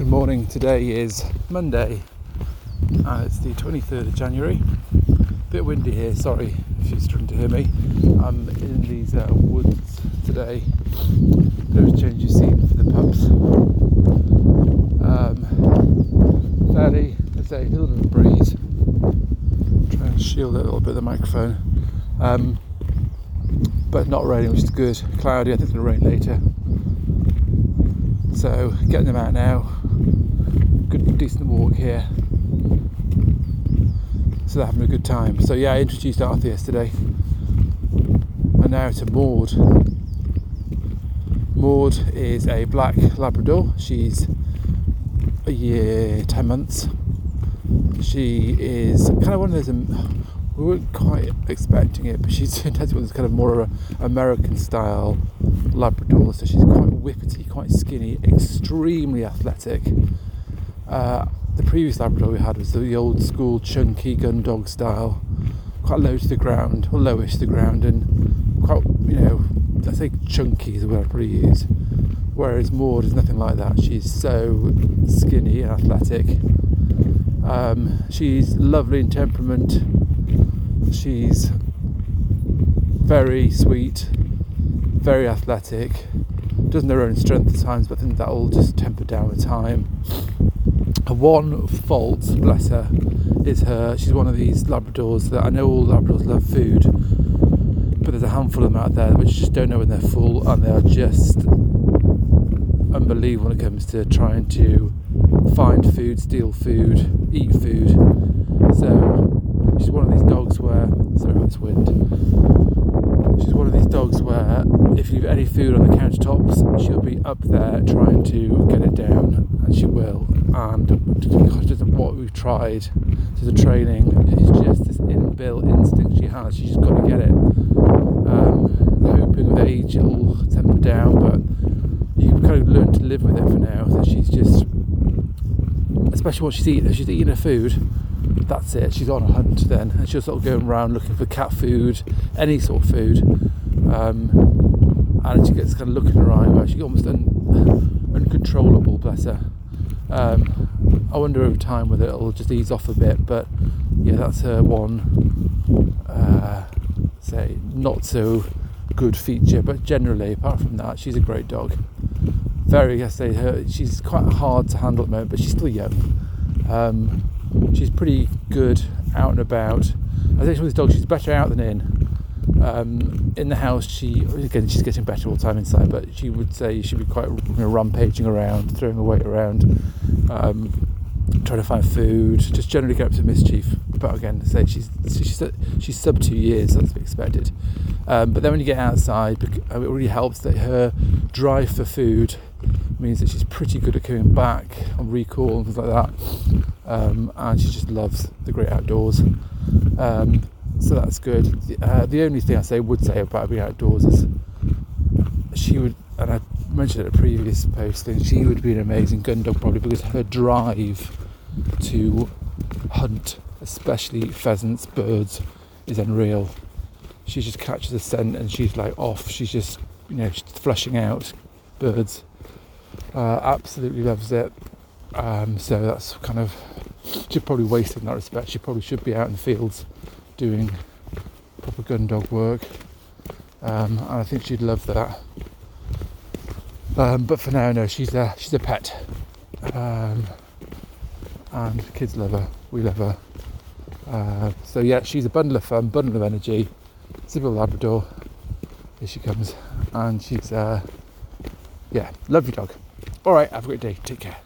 Good morning. Today is Monday, and it's the 23rd of January. A bit windy here. Sorry if you're struggling to hear me. I'm in these uh, woods today. Bit of a change of scene for the pups. Um, fairly, a little bit of breeze. Try and shield a little bit of the microphone. Um, but not raining, which is good. Cloudy. I think to rain later. So getting them out now. Good decent walk here. So they're having a good time. So yeah, I introduced Arthur yesterday. And now to Maud. Maud is a black Labrador. She's a year, 10 months. She is kind of one of those, um, we weren't quite expecting it, but she's one of those kind of more American style Labrador. So she's quite whippety, quite skinny, extremely athletic. Uh, the previous Labrador we had was the old school chunky gun dog style, quite low to the ground, or lowish to the ground, and quite, you know, I think chunky is the word I'd probably use. Whereas Maud is nothing like that. She's so skinny and athletic. Um, she's lovely in temperament. She's very sweet, very athletic, doesn't know her own strength at times, but I think that will just temper down with time. One fault, bless her, is her. She's one of these Labradors that I know all Labradors love food, but there's a handful of them out there which just don't know when they're full, and they are just unbelievable when it comes to trying to find food, steal food, eat food. So she's one of these dogs where sorry about this wind she's one of these dogs where if you've any food on the countertops, she'll be up there trying to get it down, and she will. And because what we've tried to the training, is just this inbuilt instinct she has. She's just got to get it. Um, hoping with age it'll temper down, but you kind of learn to live with it for now. So she's just, especially what she's eating. If she's eating her food, that's it. She's on a hunt then, and she'll sort of going around looking for cat food, any sort of food, um, and she gets kind of looking around where she's almost un- uncontrollable. Bless her. Um, I wonder over time whether it'll just ease off a bit, but yeah, that's her one, uh, say, not so good feature. But generally, apart from that, she's a great dog. Very, I say, her, she's quite hard to handle at the moment, but she's still young. Um, she's pretty good out and about. I think with this dog, she's better out than in. Um, in the house, she again she's getting better all the time inside, but she would say she'd be quite you know, rampaging around, throwing her weight around, um, trying to find food, just generally get up to mischief. But again, say she's she's she's sub two years, that's to be expected. Um, but then when you get outside, it really helps that her drive for food means that she's pretty good at coming back on recall and things like that. Um, and she just loves the great outdoors. So that's good. Uh, the only thing I say would say about being outdoors is she would, and I mentioned it in a previous posting, she would be an amazing gun dog probably because her drive to hunt, especially pheasants, birds, is unreal. She just catches a scent and she's like off. She's just, you know, flushing out birds. Uh, absolutely loves it. Um, so that's kind of she's probably wasted in that respect. She probably should be out in the fields doing proper gun dog work, um, and I think she'd love that. Um, but for now, no, she's a she's a pet, um, and kids love her. We love her. Uh, so yeah, she's a bundle of fun, bundle of energy. Sybil Labrador. Here she comes, and she's uh, yeah, lovely dog. All right, have a great day. Take care.